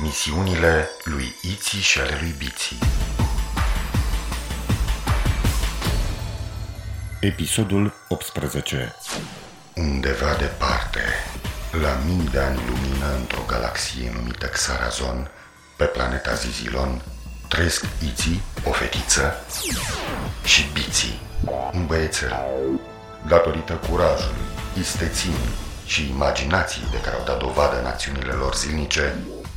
Misiunile lui Iții și ale lui Biții Episodul 18 Undeva departe, la mii de ani lumină într-o galaxie numită Xarazon, pe planeta Zizilon, trăiesc Iții, o fetiță, și Biții, un băiețel. Datorită curajului, isteții și imaginației de care au dat dovadă în acțiunile lor zilnice,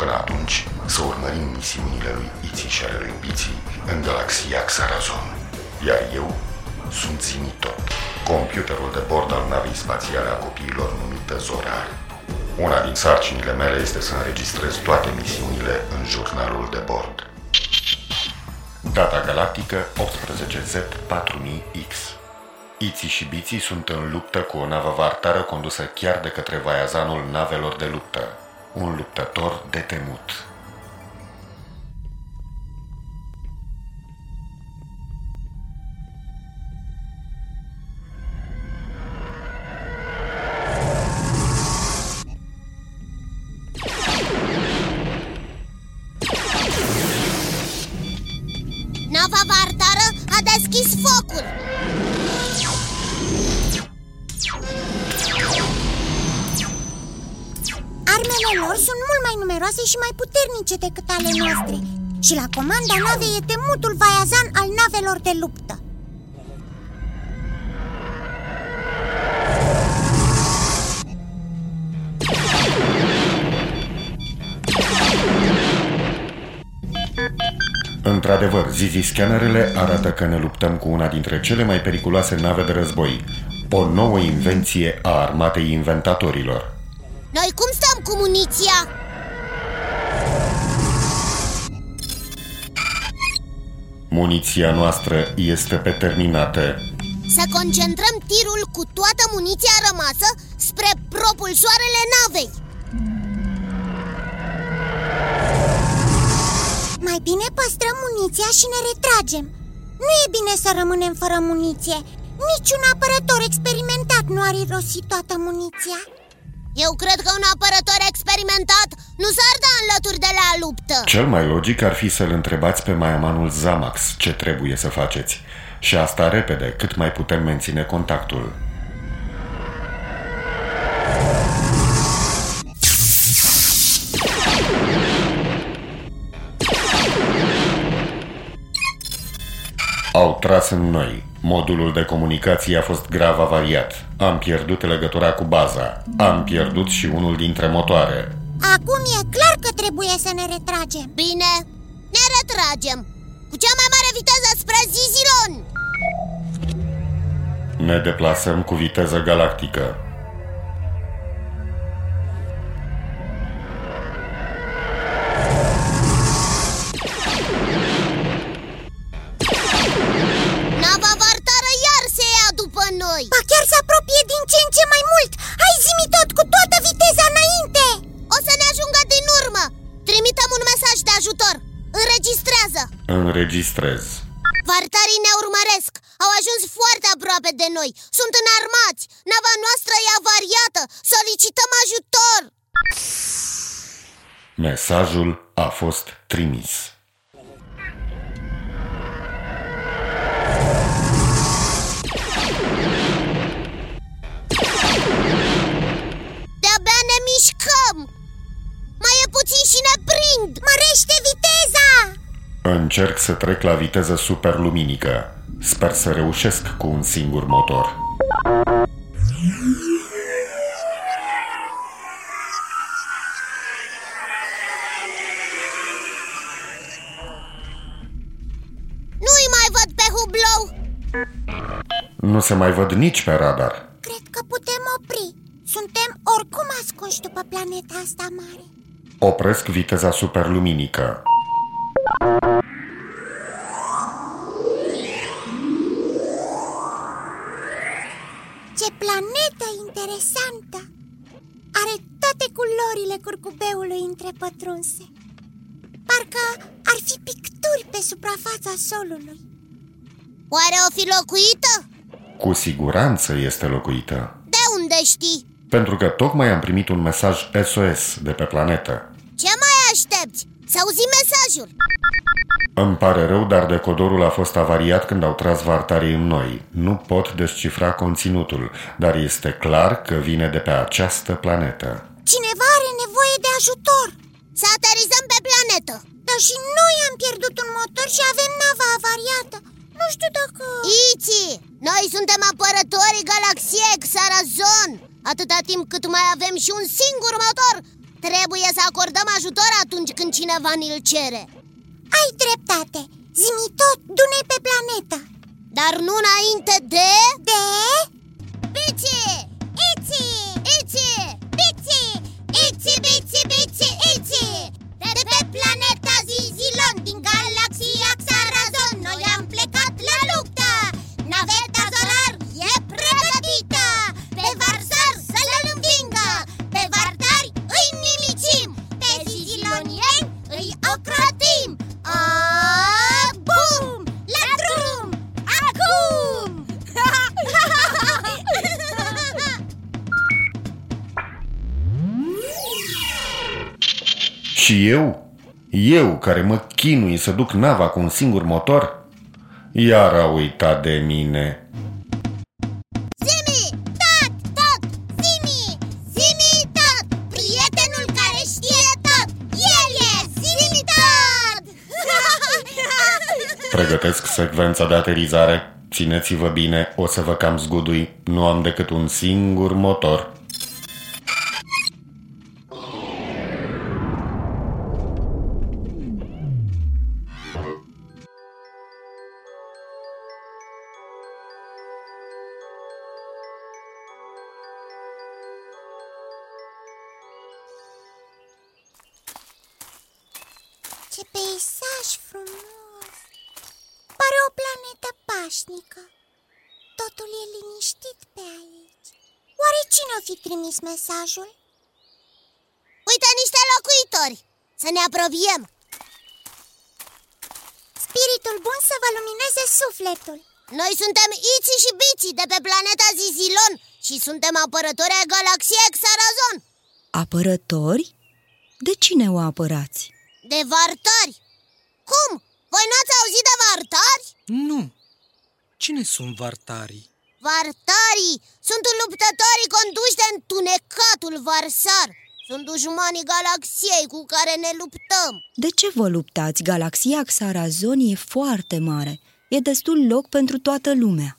Până atunci, să urmărim misiunile lui Iții și ale lui Biții în galaxia Xarazon. Iar eu sunt Zimitot, computerul de bord al navei spațiale a copiilor numită Zorar. Una din sarcinile mele este să înregistrez toate misiunile în jurnalul de bord. Data galactică 18Z4000X Iții și Biții sunt în luptă cu o navă vartară condusă chiar de către vaiazanul navelor de luptă, un luptător de temut. Și la comanda navei e temutul vaiazan al navelor de luptă Într-adevăr, Zizi scanerele arată că ne luptăm cu una dintre cele mai periculoase nave de război, o nouă invenție a armatei inventatorilor. Noi cum stăm cu muniția? Muniția noastră este pe terminate. Să concentrăm tirul cu toată muniția rămasă spre propulsoarele navei. Mai bine păstrăm muniția și ne retragem. Nu e bine să rămânem fără muniție. Niciun apărător experimentat nu ar irosi toată muniția. Eu cred că un apărător experimentat nu s-ar da înlături de la luptă Cel mai logic ar fi să-l întrebați pe maiamanul Zamax ce trebuie să faceți. Și asta repede, cât mai putem menține contactul. Au tras în noi. Modulul de comunicație a fost grav avariat. Am pierdut legătura cu baza. Am pierdut și unul dintre motoare. Acum e clar că trebuie să ne retragem. Bine, ne retragem. Cu cea mai mare viteză spre Zizilon Ne deplasăm cu viteză galactică. Înregistrez. Vartarii ne urmăresc. Au ajuns foarte aproape de noi. Sunt înarmați. Nava noastră e avariată. Solicităm ajutor! Mesajul a fost trimis. De-abia ne mișcăm! Mai e puțin și ne prind! Mărește viteza Încerc să trec la viteză superluminică. Sper să reușesc cu un singur motor. Nu-i mai văd pe hublou Nu se mai văd nici pe radar. Cred că putem opri Suntem oricum ascunși după planeta asta mare Opresc viteza superluminică. Întrepătrunse Parcă ar fi picturi pe suprafața solului Oare o fi locuită? Cu siguranță este locuită De unde știi? Pentru că tocmai am primit un mesaj SOS de pe planetă Ce mai aștepți? Să auzi mesajul îmi pare rău, dar decodorul a fost avariat când au tras vartarii în noi. Nu pot descifra conținutul, dar este clar că vine de pe această planetă. Cineva are nevoie de ajutor! Să aterizăm pe planetă! Dar și noi am pierdut un motor și avem nava avariată. Nu știu dacă... Iți! Noi suntem apărătorii galaxiei Xarazon! Atâta timp cât mai avem și un singur motor, trebuie să acordăm ajutor atunci când cineva ni-l cere. Ai dreptate, zimi tot, dune pe planetă Dar nu înainte de... De? Bici! Din galaxia Xarazon Noi am plecat la luptă Naveta solar e pregătită Pe Varsar să-l învingă Pe Vardari îi nimicim Pe Zizilonieni îi ocrotim a, bum! La drum! Acum! Și eu? Eu care mă chinui să duc nava cu un singur motor? Iar a uitat de mine. Pregătesc secvența de aterizare. Țineți-vă bine, o să vă cam zgudui. Nu am decât un singur motor. Ce peisaj frumos! Pare o planetă pașnică Totul e liniștit pe aici Oare cine o fi trimis mesajul? Uite niște locuitori! Să ne apropiem! Spiritul bun să vă lumineze sufletul Noi suntem Iți și Bici de pe planeta Zizilon Și suntem apărători ai galaxiei Xarazon Apărători? De cine o apărați? De vartari Cum? Voi n-ați auzit de vartari? Nu. Cine sunt vartarii? Vartarii sunt luptătorii conduși de întunecatul Varsar Sunt dușmanii galaxiei cu care ne luptăm De ce vă luptați? Galaxia Xarazon e foarte mare E destul loc pentru toată lumea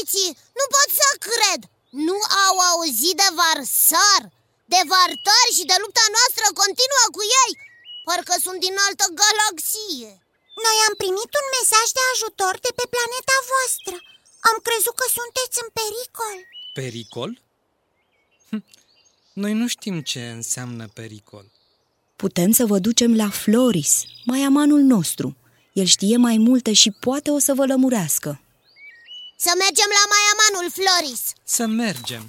Iți, nu pot să cred! Nu au auzit de Varsar? De Vartari și de lupta noastră continuă cu ei? Parcă sunt din altă galaxie. Noi am primit un mesaj de ajutor de pe planeta voastră. Am crezut că sunteți în pericol. Pericol? Hm. Noi nu știm ce înseamnă pericol. Putem să vă ducem la Floris, mai amanul nostru. El știe mai multe și poate o să vă lămurească. Să mergem la mai amanul Floris. Să mergem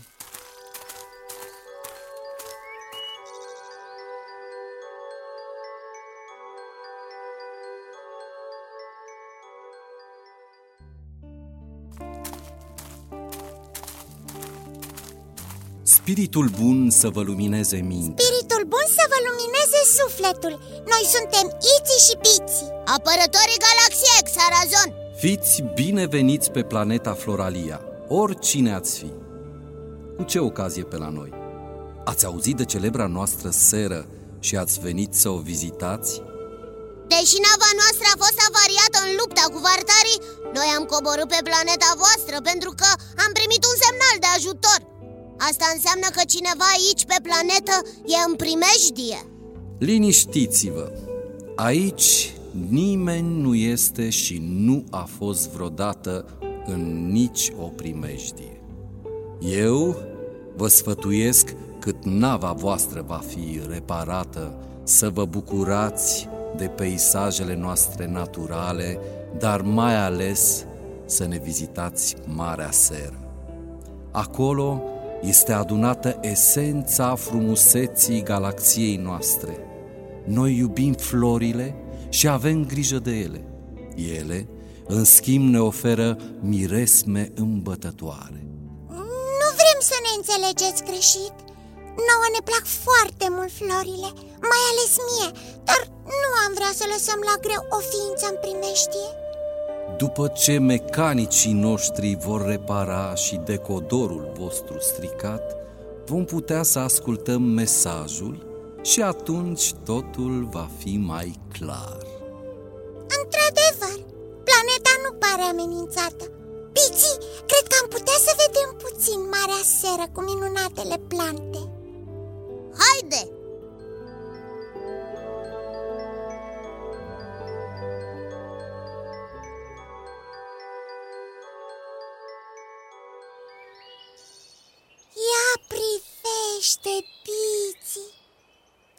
Spiritul bun să vă lumineze mintea. Spiritul bun să vă lumineze sufletul. Noi suntem Iți și Piți Apărătorii galaxiei Xarazon Fiți bineveniți pe planeta Floralia Oricine ați fi. Cu ce ocazie pe la noi? Ați auzit de celebra noastră seră și ați venit să o vizitați? Deși nava noastră a fost avariată în lupta cu vartarii Noi am coborât pe planeta voastră pentru că am primit un semnal de ajutor Asta înseamnă că cineva aici pe planetă e în primejdie. Liniștiți-vă. Aici nimeni nu este și nu a fost vreodată în nici o primejdie. Eu vă sfătuiesc cât nava voastră va fi reparată Să vă bucurați de peisajele noastre naturale Dar mai ales să ne vizitați Marea Seră. Acolo este adunată esența frumuseții galaxiei noastre. Noi iubim florile și avem grijă de ele. Ele, în schimb, ne oferă miresme îmbătătoare. Nu vrem să ne înțelegeți greșit. Nouă ne plac foarte mult florile, mai ales mie, dar nu am vrea să lăsăm la greu o ființă în primeștie. După ce mecanicii noștri vor repara și decodorul vostru stricat, vom putea să ascultăm mesajul și atunci totul va fi mai clar. Într-adevăr, planeta nu pare amenințată. Piții, cred că am putea să vedem puțin Marea Seră cu minunatele plante. Haide! Privește, Piții!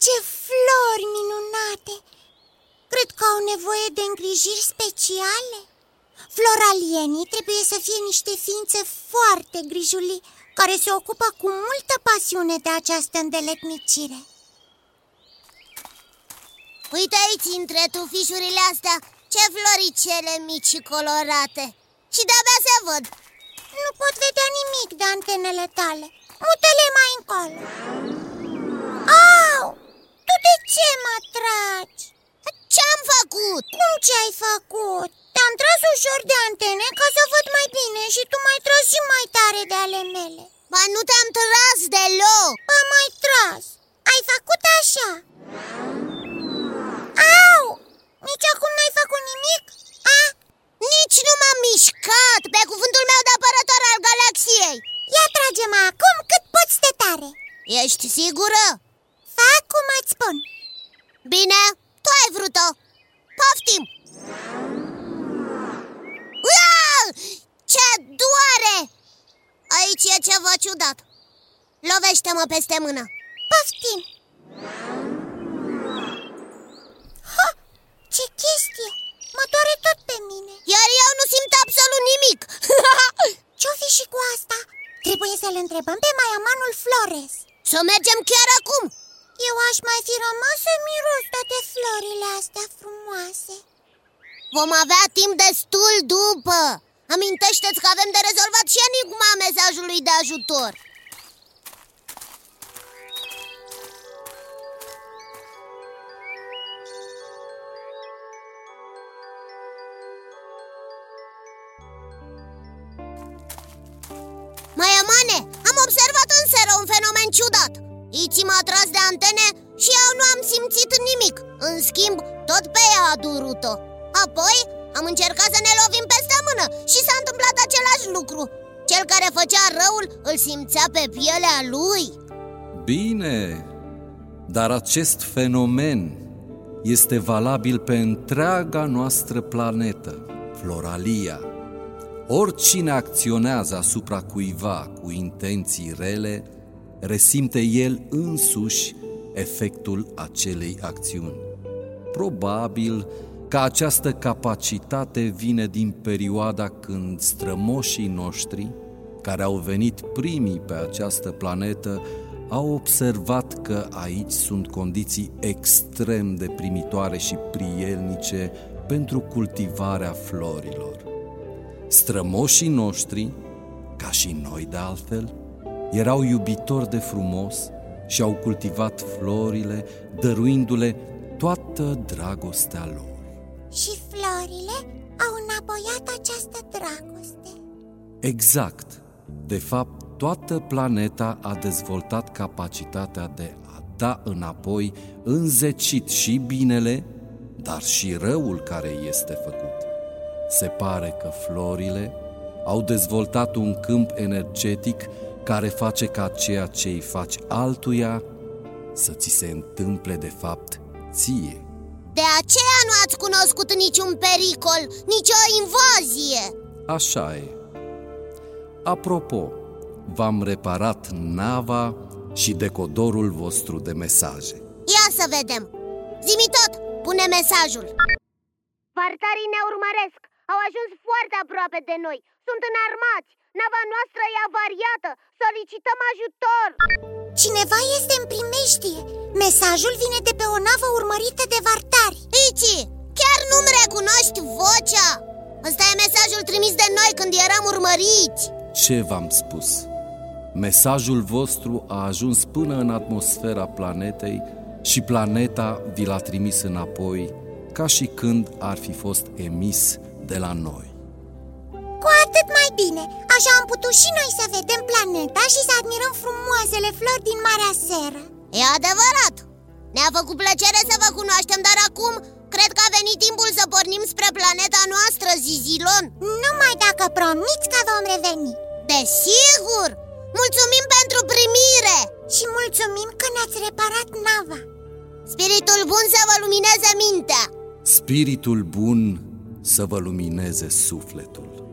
Ce flori minunate! Cred că au nevoie de îngrijiri speciale. Floralienii trebuie să fie niște ființe foarte grijuli Care se ocupă cu multă pasiune de această îndeletnicire. Uite aici, între tufișurile astea, ce floricele mici și colorate. Și de-abia se văd. Nu pot vedea nimic de antenele tale Mutele mai încolo Au! Tu de ce mă tragi? Ce-am făcut? Cum ce-ai făcut? Te-am tras ușor de antene ca să văd mai bine și tu mai tras și mai tare de ale mele Ba nu te-am tras deloc Ba mai tras Ai făcut așa Au! Nici acum n-ai făcut nimic? A? Nici nu m-am mișcat Pe cuvântul meu de apărător al galaxiei Ia trage-mă acum cât poți de tare Ești sigură? Fac cum îți spun Bine, tu ai vrut-o Poftim! Uau! Ce doare! Aici e ceva ciudat Lovește-mă peste mână Poftim! Ha! Ce chestie! Mă doare tot pe mine Iar eu nu simt absolut nimic Ce-o fi și cu asta? Trebuie să-l întrebăm pe Maiamanul Flores. Să mergem chiar acum! Eu aș mai fi rămas să miros toate florile astea frumoase. Vom avea timp destul după. Amintește-ți că avem de rezolvat și enigma mesajului de ajutor ciudat Iți m-a tras de antene și eu nu am simțit nimic. În schimb, tot pe ea a durut-o. Apoi am încercat să ne lovim peste mână și s-a întâmplat același lucru. Cel care făcea răul îl simțea pe pielea lui. Bine, dar acest fenomen este valabil pe întreaga noastră planetă, Floralia. Oricine acționează asupra cuiva cu intenții rele, resimte el însuși efectul acelei acțiuni. Probabil că această capacitate vine din perioada când strămoșii noștri, care au venit primii pe această planetă, au observat că aici sunt condiții extrem de primitoare și prielnice pentru cultivarea florilor. Strămoșii noștri, ca și noi de altfel, erau iubitori de frumos și au cultivat florile, dăruindu-le toată dragostea lor. Și florile au înapoiat această dragoste Exact. De fapt, toată planeta a dezvoltat capacitatea de a da înapoi înzecit și binele, dar și răul care este făcut. Se pare că florile au dezvoltat un câmp energetic care face ca ceea ce îi faci altuia să ți se întâmple de fapt ție. De aceea nu ați cunoscut niciun pericol, nicio invazie Așa e. Apropo, v-am reparat nava și decodorul vostru de mesaje. Ia să vedem Zimi tot, pune mesajul Vartarii ne urmăresc Au ajuns foarte aproape de noi Sunt înarmați Nava noastră e avariată! Solicităm ajutor! Cineva este în primeștie Mesajul vine de pe o navă urmărită de vartari Ici, chiar nu-mi recunoști vocea? Ăsta e mesajul trimis de noi când eram urmăriți Ce v-am spus? Mesajul vostru a ajuns până în atmosfera planetei și planeta vi l-a trimis înapoi ca și când ar fi fost emis de la noi Cu atât mai bine, așa am putut și noi să vedem planeta și să admirăm frumoasele flori din Marea Seră. E adevărat! Ne-a făcut plăcere să vă cunoaștem, dar acum cred că a venit timpul să pornim spre planeta noastră, Zizilon. Numai dacă promiți că vom reveni. Desigur! Mulțumim pentru primire! Și mulțumim că ne-ați reparat nava. Spiritul bun să vă lumineze mintea. Spiritul bun să vă lumineze sufletul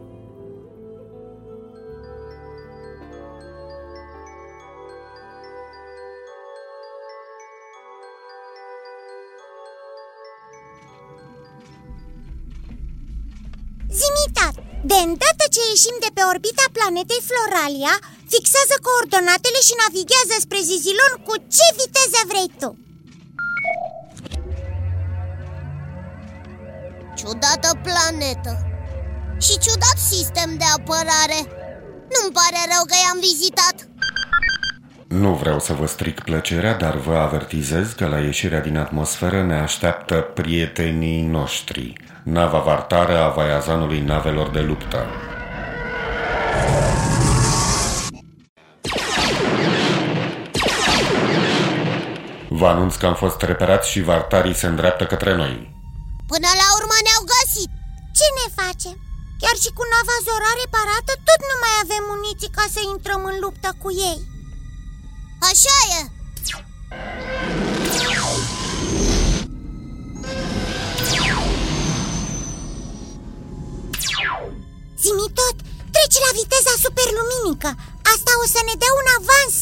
de îndată ce ieșim de pe orbita planetei Floralia Fixează coordonatele și navighează spre Zizilon cu ce viteză vrei tu. Ciudată planetă. Și ciudat sistem de apărare. Nu-mi pare rău că i-am vizitat. Nu vreau să vă stric plăcerea, dar vă avertizez că la ieșirea din atmosferă ne așteaptă prietenii noștri Nava vartară a vaiazanului navelor de luptă. Vă anunț că am fost reperați și vartarii se îndreaptă către noi. Până la urmă ne-au găsit. Ce ne facem? Chiar și cu nava Zora reparată tot nu mai avem muniții ca să intrăm în luptă cu ei. Așa e Zimi tot, treci la viteza superluminică. Asta o să ne dea un avans.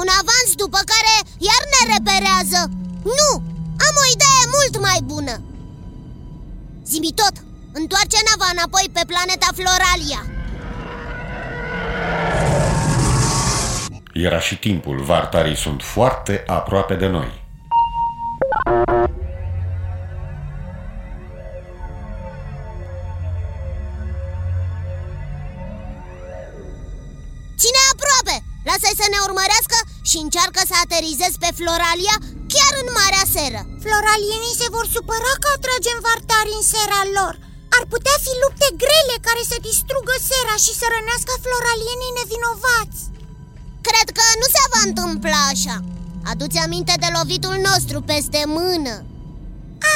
Un avans după care iar ne reperează. Nu, am o idee mult mai bună. Zimi tot, întoarce nava înapoi pe planeta Floralia. Era și timpul, vartarii sunt foarte aproape de noi să aterizezi pe Floralia chiar în Marea Seră. Floralienii se vor supăra că atragem vartari în sera lor. Ar putea fi lupte grele care să distrugă sera și să rănească floralienii nevinovați. Cred că nu se va întâmpla așa. Aduți aminte de lovitul nostru peste mână.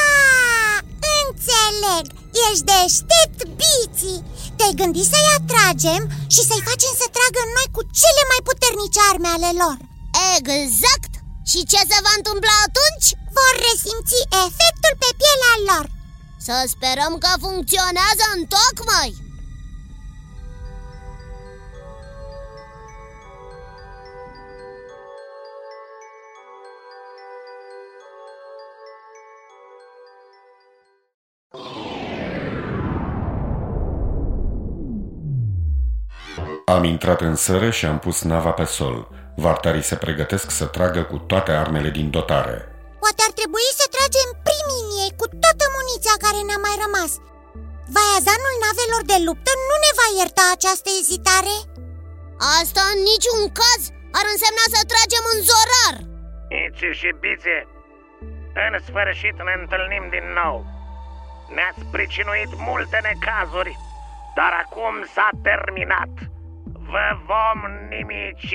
Ah, înțeleg. Ești deștept, Biții. Te-ai gândit să-i atragem și să-i facem să tragă în noi cu cele mai puternice arme ale lor Exact! Și ce se va întâmpla atunci? Vor resimți efectul pe pielea lor Să sperăm că funcționează în tocmai Am intrat în sără și am pus nava pe sol. Vartarii se pregătesc să tragă cu toate armele din dotare. Poate ar trebui să tragem primii în ei cu toată muniția care ne-a mai rămas. Vaiazanul navelor de luptă nu ne va ierta această ezitare? Asta în niciun caz ar însemna să tragem în zorar. Iți și Bițe, în sfârșit ne întâlnim din nou. Ne-ați pricinuit multe necazuri, dar acum s-a terminat. Vă vom nimici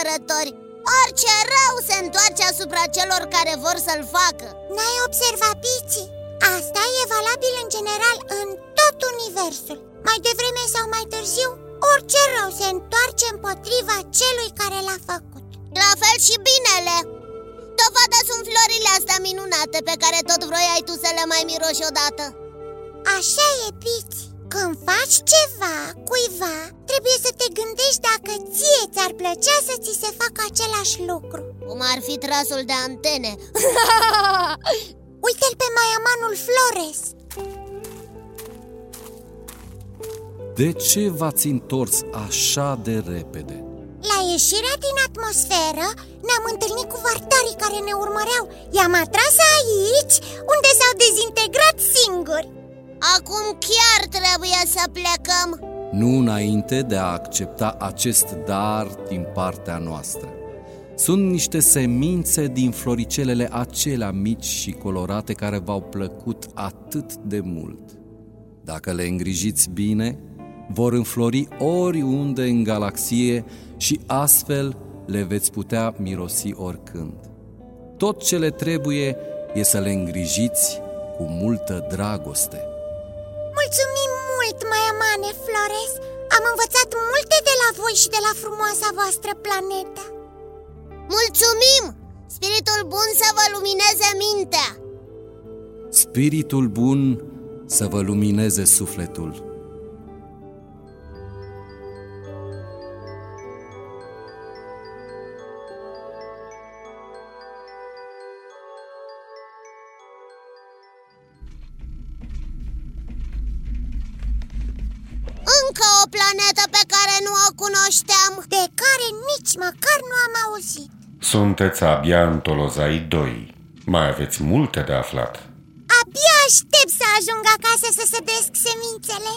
apărători. Orice rău se întoarce asupra celor care vor să-l facă. N-ai observat, Piții? Asta e valabil în general în tot universul. Mai devreme sau mai târziu, Orice rău se întoarce împotriva celui care l-a făcut. La fel și binele. Dovada sunt florile astea minunate pe care tot vroiai tu să le mai miroși odată. Așa e, Piți când faci ceva cuiva, trebuie să te gândești dacă ție ți-ar plăcea să ți se facă același lucru. Cum ar fi trasul de antene? Uite-l pe maiamanul Flores. De ce v-ați întors așa de repede? La ieșirea din atmosferă ne-am întâlnit cu vartarii care ne urmăreau. I-am atras aici, unde s-au dezintegrat singuri Acum chiar trebuie să plecăm Nu înainte de a accepta acest dar din partea noastră sunt niște semințe din floricelele acelea mici și colorate care v-au plăcut atât de mult. Dacă le îngrijiți bine, vor înflori oriunde în galaxie și astfel le veți putea mirosi oricând. Tot ce le trebuie e să le îngrijiți cu multă dragoste. Mulțumim mult, Maiamane Flores! Am învățat multe de la voi și de la frumoasa voastră planetă Mulțumim! Spiritul bun să vă lumineze mintea! Spiritul bun să vă lumineze sufletul. Încă o planetă pe care nu o cunoșteam. De care nici măcar nu am auzit. Sunteți abia în Tolozai 2 Mai aveți multe de aflat. Abia aștept să ajung acasă să sădesc semințele.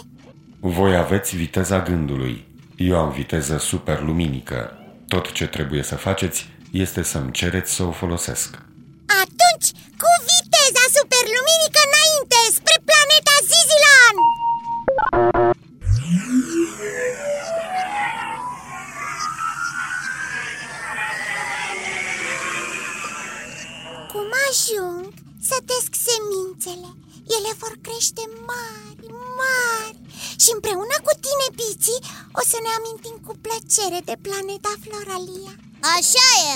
Voi aveți viteza gândului. Eu am viteză superluminică. Tot ce trebuie să faceți este să-mi cereți să o folosesc Cum ajung, sătesc semințele. Ele vor crește mari, mari. Și împreună cu tine, Piții, o să ne amintim cu plăcere de planeta Floralia. Așa e!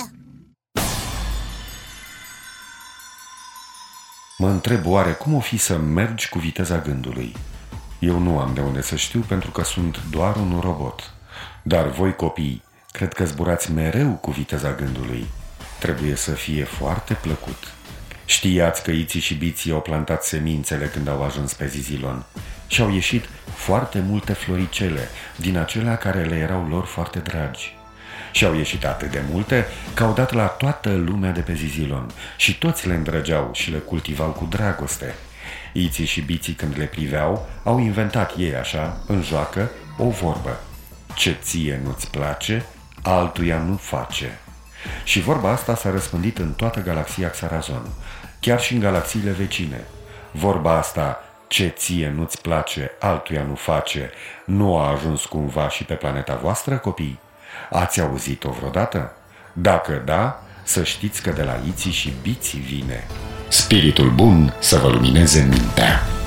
Mă întreb oare cum o fi să mergi cu viteza gândului. Eu nu am de unde să știu pentru că sunt doar un robot. Dar voi copii, cred că zburați mereu cu viteza gândului. Trebuie să fie foarte plăcut Știați că iții și biții au plantat semințele când au ajuns pe Zizilon și au ieșit foarte multe floricele din acelea care le erau lor foarte dragi. Și au ieșit atât de multe că au dat la toată lumea de pe Zizilon și toți le îndrăgeau și le cultivau cu dragoste. Iții și biții când le priveau au inventat ei așa, în joacă, o vorbă. Ce ție nu-ți place, altuia nu face. Și vorba asta s-a răspândit în toată galaxia Xarazon, chiar și în galaxiile vecine. Vorba asta, ce ție nu-ți place, altuia nu face, nu a ajuns cumva și pe planeta voastră, copii? Ați auzit-o vreodată? Dacă da, să știți că de la Iții și Biții vine. Spiritul bun să vă lumineze mintea.